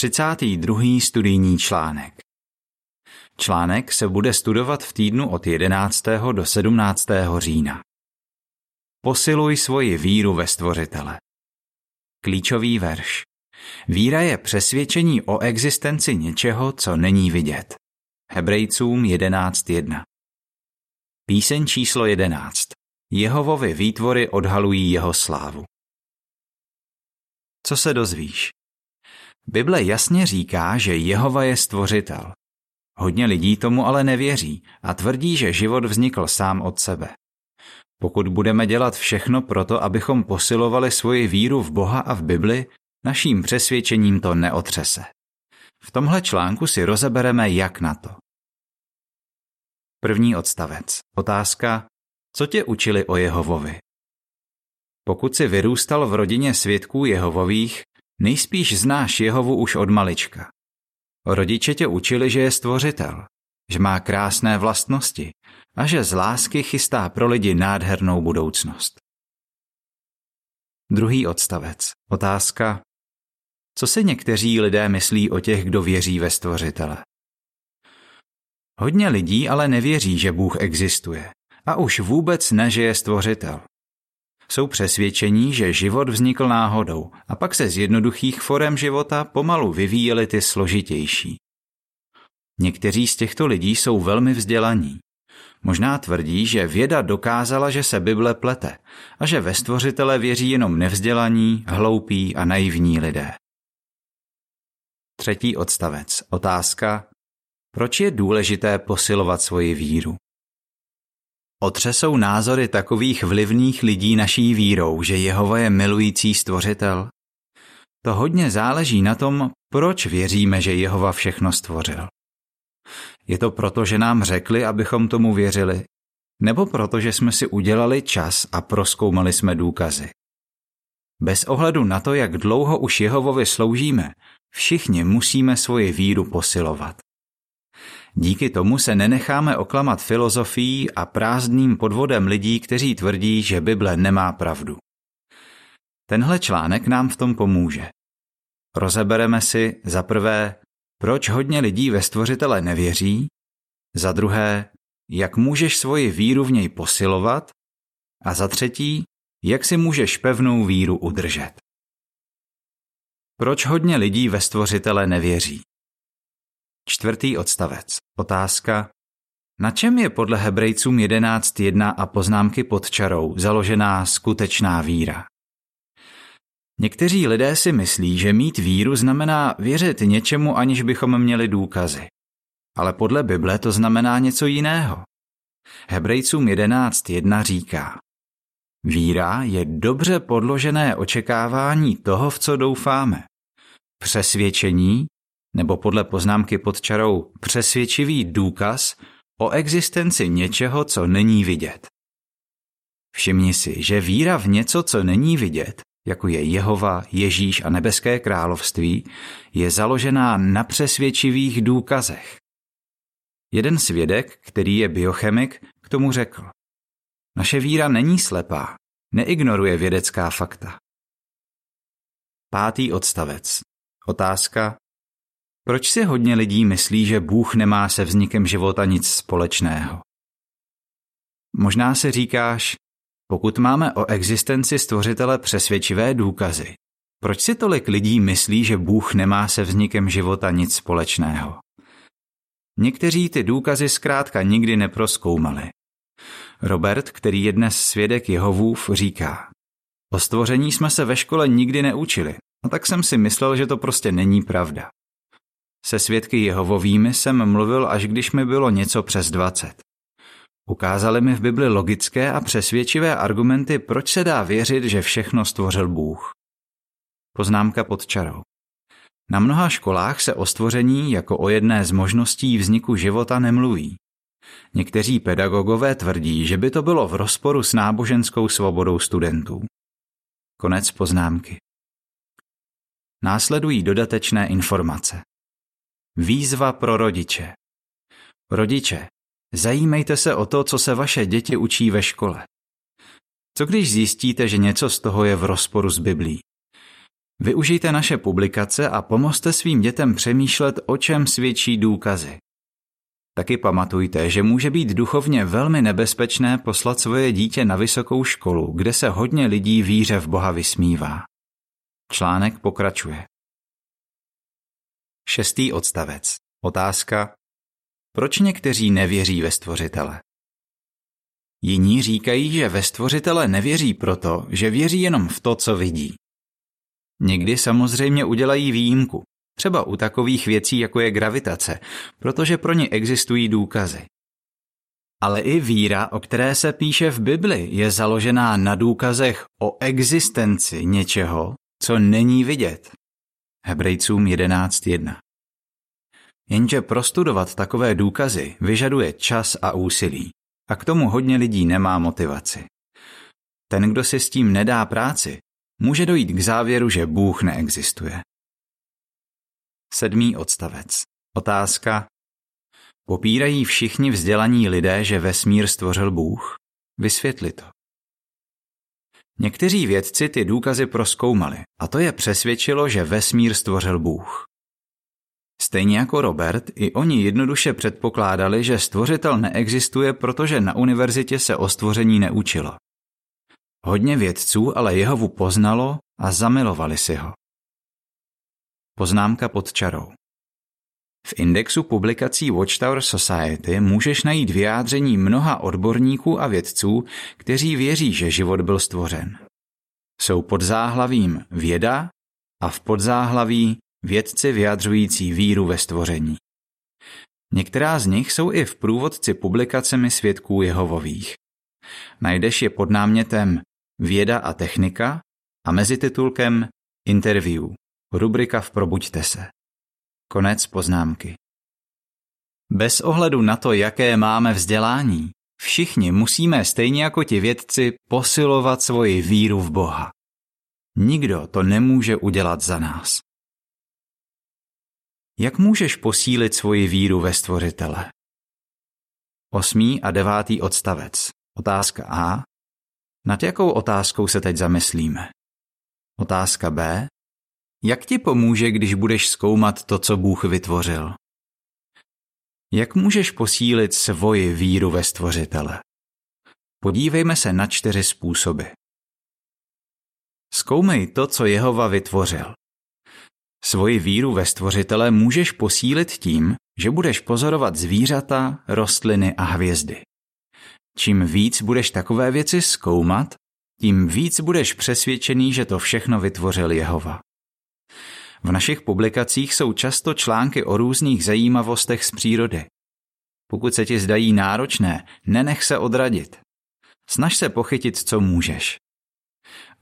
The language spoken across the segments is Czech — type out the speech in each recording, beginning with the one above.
32. studijní článek. Článek se bude studovat v týdnu od 11. do 17. října. Posiluj svoji víru ve Stvořitele. Klíčový verš. Víra je přesvědčení o existenci něčeho, co není vidět. Hebrejcům 11.1. Píseň číslo 11. Jehovovi výtvory odhalují jeho slávu. Co se dozvíš? Bible jasně říká, že Jehova je stvořitel. Hodně lidí tomu ale nevěří a tvrdí, že život vznikl sám od sebe. Pokud budeme dělat všechno proto, abychom posilovali svoji víru v Boha a v Bibli, naším přesvědčením to neotřese. V tomhle článku si rozebereme, jak na to. První odstavec. Otázka. Co tě učili o Jehovovi? Pokud si vyrůstal v rodině svědků Jehovových, Nejspíš znáš Jehovu už od malička. Rodiče tě učili, že je stvořitel, že má krásné vlastnosti a že z lásky chystá pro lidi nádhernou budoucnost. Druhý odstavec. Otázka. Co si někteří lidé myslí o těch, kdo věří ve stvořitele? Hodně lidí ale nevěří, že Bůh existuje a už vůbec ne, že je stvořitel jsou přesvědčení, že život vznikl náhodou a pak se z jednoduchých forem života pomalu vyvíjely ty složitější. Někteří z těchto lidí jsou velmi vzdělaní. Možná tvrdí, že věda dokázala, že se Bible plete a že ve stvořitele věří jenom nevzdělaní, hloupí a naivní lidé. Třetí odstavec. Otázka. Proč je důležité posilovat svoji víru? Otřesou názory takových vlivných lidí naší vírou, že Jehova je milující stvořitel? To hodně záleží na tom, proč věříme, že Jehova všechno stvořil. Je to proto, že nám řekli, abychom tomu věřili? Nebo proto, že jsme si udělali čas a proskoumali jsme důkazy? Bez ohledu na to, jak dlouho už Jehovovi sloužíme, všichni musíme svoji víru posilovat. Díky tomu se nenecháme oklamat filozofií a prázdným podvodem lidí, kteří tvrdí, že Bible nemá pravdu. Tenhle článek nám v tom pomůže. Rozebereme si za prvé, proč hodně lidí ve stvořitele nevěří, za druhé, jak můžeš svoji víru v něj posilovat a za třetí, jak si můžeš pevnou víru udržet. Proč hodně lidí ve stvořitele nevěří? Čtvrtý odstavec. Otázka. Na čem je podle Hebrejcům 11.1 a poznámky pod čarou založená skutečná víra? Někteří lidé si myslí, že mít víru znamená věřit něčemu, aniž bychom měli důkazy. Ale podle Bible to znamená něco jiného. Hebrejcům 11.1 říká Víra je dobře podložené očekávání toho, v co doufáme. Přesvědčení, nebo podle poznámky pod čarou přesvědčivý důkaz o existenci něčeho, co není vidět. Všimni si, že víra v něco, co není vidět, jako je Jehova, Ježíš a nebeské království, je založená na přesvědčivých důkazech. Jeden svědek, který je biochemik, k tomu řekl. Naše víra není slepá, neignoruje vědecká fakta. Pátý odstavec. Otázka, proč si hodně lidí myslí, že Bůh nemá se vznikem života nic společného? Možná si říkáš, pokud máme o existenci stvořitele přesvědčivé důkazy, proč si tolik lidí myslí, že Bůh nemá se vznikem života nic společného? Někteří ty důkazy zkrátka nikdy neproskoumali. Robert, který je dnes svědek Jehovův, říká, o stvoření jsme se ve škole nikdy neučili, a tak jsem si myslel, že to prostě není pravda. Se svědky Jehovovými jsem mluvil, až když mi bylo něco přes dvacet. Ukázali mi v Bibli logické a přesvědčivé argumenty, proč se dá věřit, že všechno stvořil Bůh. Poznámka pod čarou. Na mnoha školách se o stvoření jako o jedné z možností vzniku života nemluví. Někteří pedagogové tvrdí, že by to bylo v rozporu s náboženskou svobodou studentů. Konec poznámky. Následují dodatečné informace. Výzva pro rodiče. Rodiče, zajímejte se o to, co se vaše děti učí ve škole. Co když zjistíte, že něco z toho je v rozporu s Biblí? Využijte naše publikace a pomozte svým dětem přemýšlet, o čem svědčí důkazy. Taky pamatujte, že může být duchovně velmi nebezpečné poslat svoje dítě na vysokou školu, kde se hodně lidí víře v Boha vysmívá. Článek pokračuje. Šestý odstavec. Otázka. Proč někteří nevěří ve stvořitele? Jiní říkají, že ve stvořitele nevěří proto, že věří jenom v to, co vidí. Někdy samozřejmě udělají výjimku, třeba u takových věcí, jako je gravitace, protože pro ně existují důkazy. Ale i víra, o které se píše v Bibli, je založená na důkazech o existenci něčeho, co není vidět. Hebrejcům 11.1 Jenže prostudovat takové důkazy vyžaduje čas a úsilí. A k tomu hodně lidí nemá motivaci. Ten, kdo si s tím nedá práci, může dojít k závěru, že Bůh neexistuje. Sedmý odstavec. Otázka. Popírají všichni vzdělaní lidé, že vesmír stvořil Bůh? Vysvětli to. Někteří vědci ty důkazy proskoumali a to je přesvědčilo, že vesmír stvořil Bůh. Stejně jako Robert, i oni jednoduše předpokládali, že stvořitel neexistuje, protože na univerzitě se o stvoření neučilo. Hodně vědců ale Jehovu poznalo a zamilovali si ho. Poznámka pod čarou. V indexu publikací Watchtower Society můžeš najít vyjádření mnoha odborníků a vědců, kteří věří, že život byl stvořen. Jsou pod záhlavím věda a v podzáhlaví vědci vyjadřující víru ve stvoření. Některá z nich jsou i v průvodci publikacemi svědků Jehovových. Najdeš je pod námětem Věda a technika a mezi titulkem Interview, rubrika v Probuďte se. Konec poznámky. Bez ohledu na to, jaké máme vzdělání, všichni musíme stejně jako ti vědci posilovat svoji víru v Boha. Nikdo to nemůže udělat za nás. Jak můžeš posílit svoji víru ve stvořitele? Osmý a devátý odstavec. Otázka A. Nad jakou otázkou se teď zamyslíme? Otázka B. Jak ti pomůže, když budeš zkoumat to, co Bůh vytvořil? Jak můžeš posílit svoji víru ve stvořitele? Podívejme se na čtyři způsoby. Zkoumej to, co Jehova vytvořil. Svoji víru ve stvořitele můžeš posílit tím, že budeš pozorovat zvířata, rostliny a hvězdy. Čím víc budeš takové věci zkoumat, tím víc budeš přesvědčený, že to všechno vytvořil Jehova. V našich publikacích jsou často články o různých zajímavostech z přírody. Pokud se ti zdají náročné, nenech se odradit. Snaž se pochytit, co můžeš.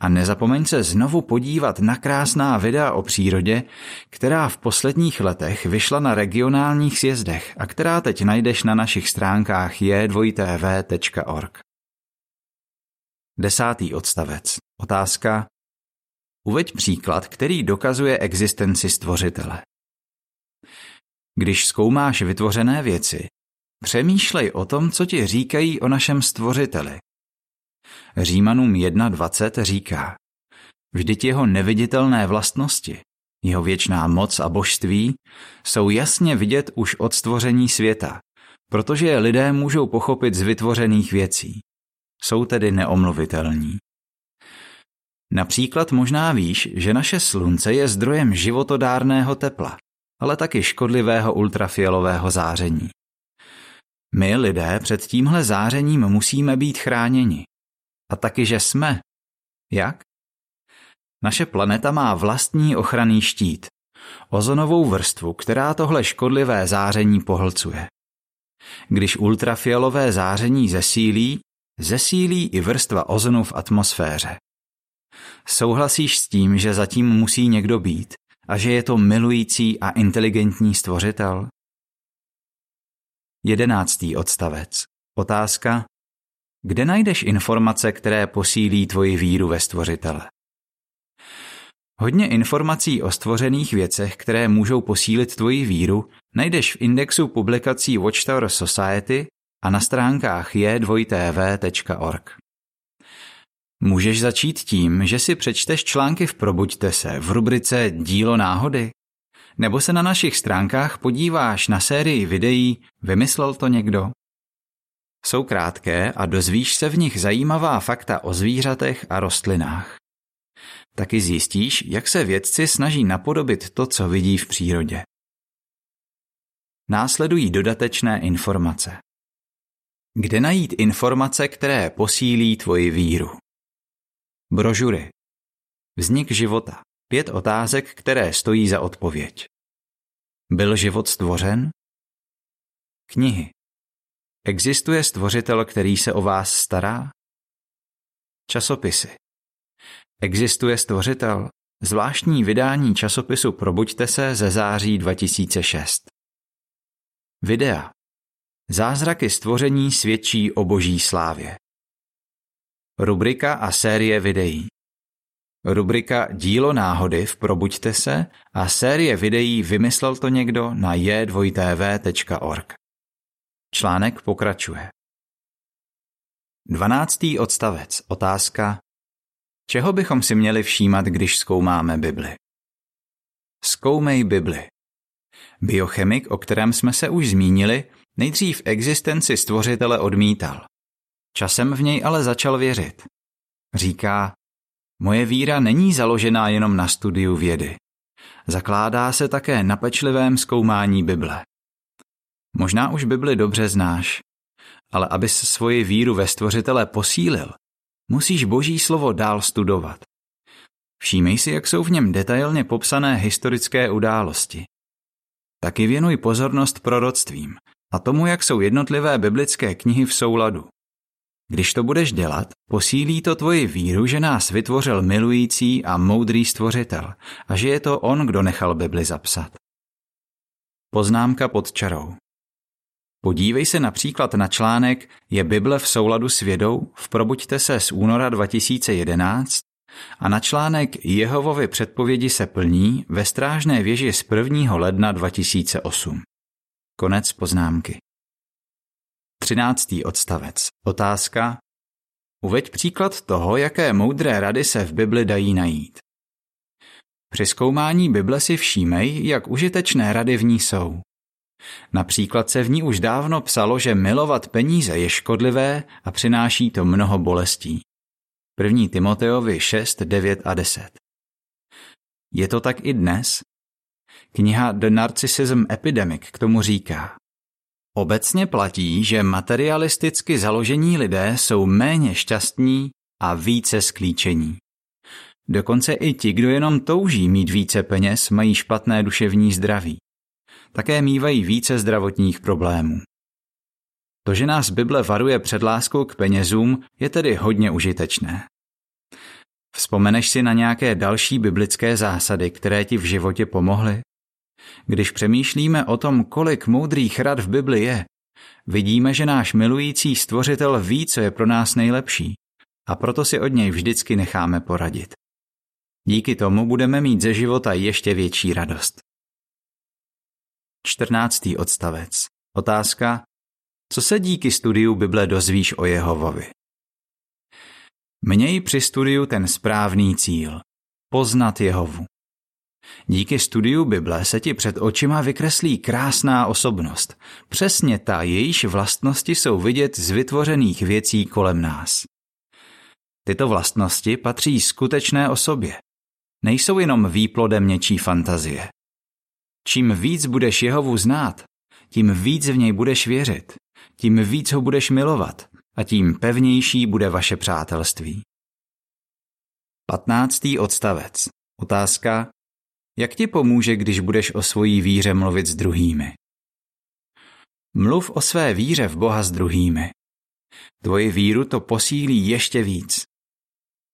A nezapomeň se znovu podívat na krásná videa o přírodě, která v posledních letech vyšla na regionálních sjezdech a která teď najdeš na našich stránkách je2tv.org. Desátý odstavec. Otázka. Uveď příklad, který dokazuje existenci stvořitele. Když zkoumáš vytvořené věci, přemýšlej o tom, co ti říkají o našem stvořiteli Římanům 1.20 říká, vždyť jeho neviditelné vlastnosti, jeho věčná moc a božství jsou jasně vidět už od stvoření světa, protože je lidé můžou pochopit z vytvořených věcí. Jsou tedy neomluvitelní. Například možná víš, že naše slunce je zdrojem životodárného tepla, ale taky škodlivého ultrafialového záření. My lidé před tímhle zářením musíme být chráněni. A taky, že jsme. Jak? Naše planeta má vlastní ochranný štít, ozonovou vrstvu, která tohle škodlivé záření pohlcuje. Když ultrafialové záření zesílí, zesílí i vrstva ozonu v atmosféře. Souhlasíš s tím, že zatím musí někdo být a že je to milující a inteligentní stvořitel? Jedenáctý odstavec. Otázka, kde najdeš informace, které posílí tvoji víru ve stvořitele? Hodně informací o stvořených věcech, které můžou posílit tvoji víru, najdeš v indexu publikací Watchtower Society a na stránkách je2tv.org. Můžeš začít tím, že si přečteš články v Probuďte se v rubrice Dílo náhody. Nebo se na našich stránkách podíváš na sérii videí Vymyslel to někdo? Jsou krátké a dozvíš se v nich zajímavá fakta o zvířatech a rostlinách. Taky zjistíš, jak se vědci snaží napodobit to, co vidí v přírodě. Následují dodatečné informace. Kde najít informace, které posílí tvoji víru? Brožury. Vznik života. Pět otázek, které stojí za odpověď. Byl život stvořen? Knihy. Existuje stvořitel, který se o vás stará? Časopisy. Existuje stvořitel? Zvláštní vydání časopisu Probuďte se ze září 2006. Videa. Zázraky stvoření svědčí o boží slávě. Rubrika a série videí. Rubrika Dílo náhody v Probuďte se a série videí Vymyslel to někdo na j2tv.org. Článek pokračuje. 12. odstavec. Otázka. Čeho bychom si měli všímat, když zkoumáme Bibli? Zkoumej Bibli. Biochemik, o kterém jsme se už zmínili, nejdřív existenci stvořitele odmítal. Časem v něj ale začal věřit. Říká, moje víra není založená jenom na studiu vědy. Zakládá se také na pečlivém zkoumání Bible. Možná už Bibli dobře znáš, ale abys svoji víru ve stvořitele posílil, musíš boží slovo dál studovat. Všímej si, jak jsou v něm detailně popsané historické události. Taky věnuj pozornost proroctvím a tomu, jak jsou jednotlivé biblické knihy v souladu. Když to budeš dělat, posílí to tvoji víru, že nás vytvořil milující a moudrý stvořitel a že je to on, kdo nechal Bibli zapsat. Poznámka pod čarou. Podívej se například na článek Je Bible v souladu s vědou v Probuďte se z února 2011 a na článek Jehovovy předpovědi se plní ve strážné věži z 1. ledna 2008. Konec poznámky. 13. odstavec. Otázka. Uveď příklad toho, jaké moudré rady se v Bibli dají najít. Při zkoumání Bible si všímej, jak užitečné rady v ní jsou. Například se v ní už dávno psalo, že milovat peníze je škodlivé a přináší to mnoho bolestí. 1. Timoteovi 6, 9 a 10. Je to tak i dnes? Kniha The Narcissism Epidemic k tomu říká. Obecně platí, že materialisticky založení lidé jsou méně šťastní a více sklíčení. Dokonce i ti, kdo jenom touží mít více peněz, mají špatné duševní zdraví. Také mývají více zdravotních problémů. To, že nás Bible varuje před láskou k penězům, je tedy hodně užitečné. Vzpomeneš si na nějaké další biblické zásady, které ti v životě pomohly? Když přemýšlíme o tom, kolik moudrých rad v Bibli je, vidíme, že náš milující stvořitel ví, co je pro nás nejlepší a proto si od něj vždycky necháme poradit. Díky tomu budeme mít ze života ještě větší radost. 14. odstavec. Otázka. Co se díky studiu Bible dozvíš o Jehovovi? Měj při studiu ten správný cíl. Poznat Jehovu. Díky studiu Bible se ti před očima vykreslí krásná osobnost. Přesně ta, jejíž vlastnosti jsou vidět z vytvořených věcí kolem nás. Tyto vlastnosti patří skutečné osobě. Nejsou jenom výplodem něčí fantazie. Čím víc budeš Jehovu znát, tím víc v něj budeš věřit, tím víc ho budeš milovat a tím pevnější bude vaše přátelství. 15. odstavec. Otázka. Jak ti pomůže, když budeš o svojí víře mluvit s druhými? Mluv o své víře v Boha s druhými. Tvoji víru to posílí ještě víc.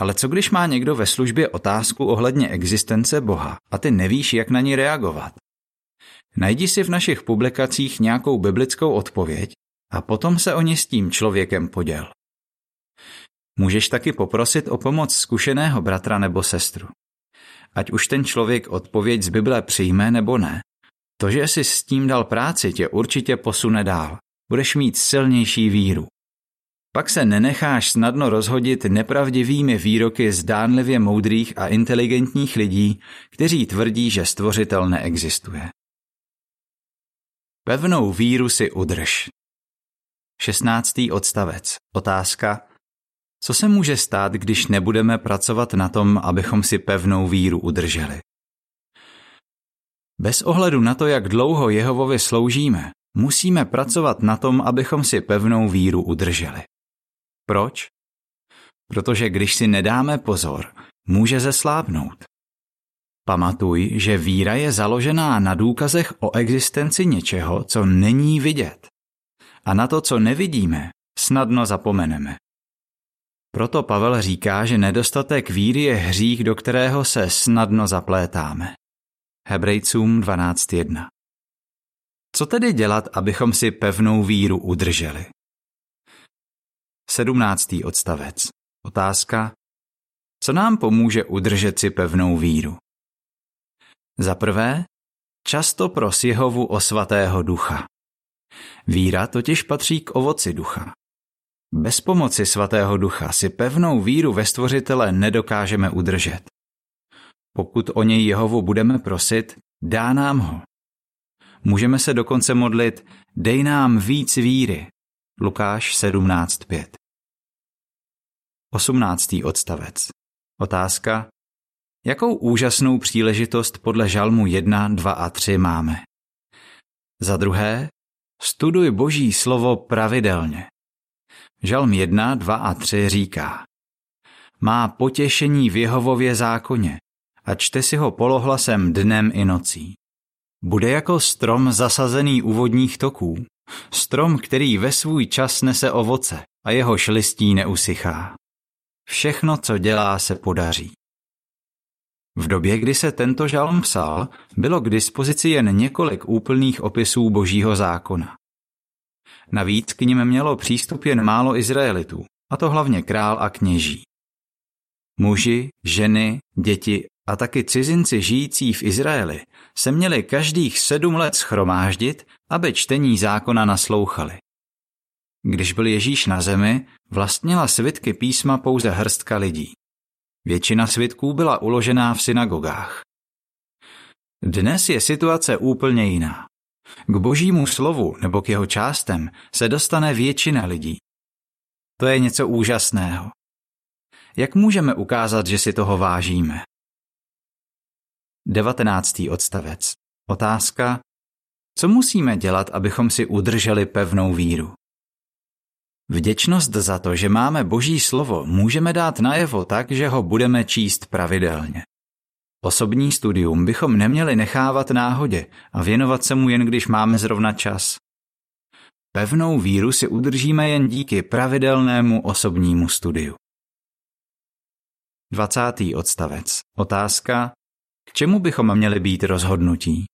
Ale co když má někdo ve službě otázku ohledně existence Boha a ty nevíš, jak na ní reagovat? Najdi si v našich publikacích nějakou biblickou odpověď a potom se o ní s tím člověkem poděl. Můžeš taky poprosit o pomoc zkušeného bratra nebo sestru. Ať už ten člověk odpověď z Bible přijme nebo ne, to, že jsi s tím dal práci, tě určitě posune dál. Budeš mít silnější víru. pak se nenecháš snadno rozhodit nepravdivými výroky zdánlivě moudrých a inteligentních lidí, kteří tvrdí, že stvořitel neexistuje. Pevnou víru si udrž. 16. odstavec. Otázka. Co se může stát, když nebudeme pracovat na tom, abychom si pevnou víru udrželi? Bez ohledu na to, jak dlouho Jehovovi sloužíme, musíme pracovat na tom, abychom si pevnou víru udrželi. Proč? Protože když si nedáme pozor, může zeslábnout. Pamatuj, že víra je založená na důkazech o existenci něčeho, co není vidět. A na to, co nevidíme, snadno zapomeneme. Proto Pavel říká, že nedostatek víry je hřích, do kterého se snadno zaplétáme. Hebrejcům 12.1 Co tedy dělat, abychom si pevnou víru udrželi? 17. odstavec. Otázka. Co nám pomůže udržet si pevnou víru? Za prvé, často pros Jehovu o svatého ducha. Víra totiž patří k ovoci ducha. Bez pomoci svatého ducha si pevnou víru ve stvořitele nedokážeme udržet. Pokud o něj Jehovu budeme prosit, dá nám ho. Můžeme se dokonce modlit, dej nám víc víry. Lukáš 17.5 18. odstavec Otázka Jakou úžasnou příležitost podle žalmu 1, 2 a 3 máme? Za druhé, studuj boží slovo pravidelně. Žalm 1, 2 a 3 říká Má potěšení v Jehovově zákoně a čte si ho polohlasem dnem i nocí. Bude jako strom zasazený u vodních toků, strom, který ve svůj čas nese ovoce a jeho šlistí neusychá. Všechno, co dělá, se podaří. V době, kdy se tento žalm psal, bylo k dispozici jen několik úplných opisů božího zákona. Navíc k nim mělo přístup jen málo Izraelitů, a to hlavně král a kněží. Muži, ženy, děti a taky cizinci žijící v Izraeli se měli každých sedm let schromáždit, aby čtení zákona naslouchali. Když byl Ježíš na zemi, vlastnila svitky písma pouze hrstka lidí. Většina svitků byla uložená v synagogách. Dnes je situace úplně jiná. K božímu slovu nebo k jeho částem se dostane většina lidí. To je něco úžasného. Jak můžeme ukázat, že si toho vážíme? 19. odstavec. Otázka. Co musíme dělat, abychom si udrželi pevnou víru? Vděčnost za to, že máme Boží slovo, můžeme dát najevo tak, že ho budeme číst pravidelně. Osobní studium bychom neměli nechávat náhodě a věnovat se mu jen když máme zrovna čas. Pevnou víru si udržíme jen díky pravidelnému osobnímu studiu. 20. odstavec. Otázka. K čemu bychom měli být rozhodnutí?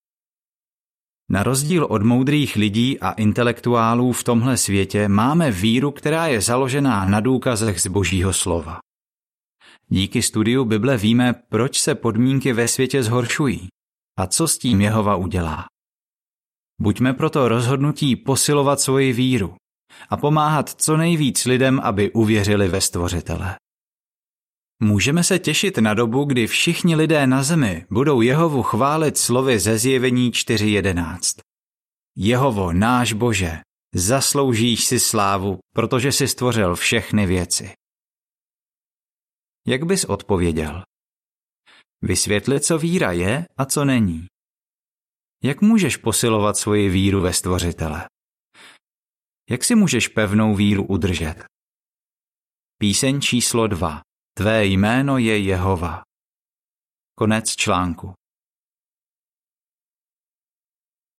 Na rozdíl od moudrých lidí a intelektuálů v tomhle světě máme víru, která je založená na důkazech z Božího slova. Díky studiu Bible víme, proč se podmínky ve světě zhoršují a co s tím Jehova udělá. Buďme proto rozhodnutí posilovat svoji víru a pomáhat co nejvíc lidem, aby uvěřili ve Stvořitele. Můžeme se těšit na dobu, kdy všichni lidé na zemi budou Jehovu chválit slovy ze zjevení 4.11. Jehovo, náš Bože, zasloužíš si slávu, protože jsi stvořil všechny věci. Jak bys odpověděl? Vysvětli, co víra je a co není. Jak můžeš posilovat svoji víru ve Stvořitele? Jak si můžeš pevnou víru udržet? Píseň číslo 2. Tvé jméno je Jehova. Konec článku.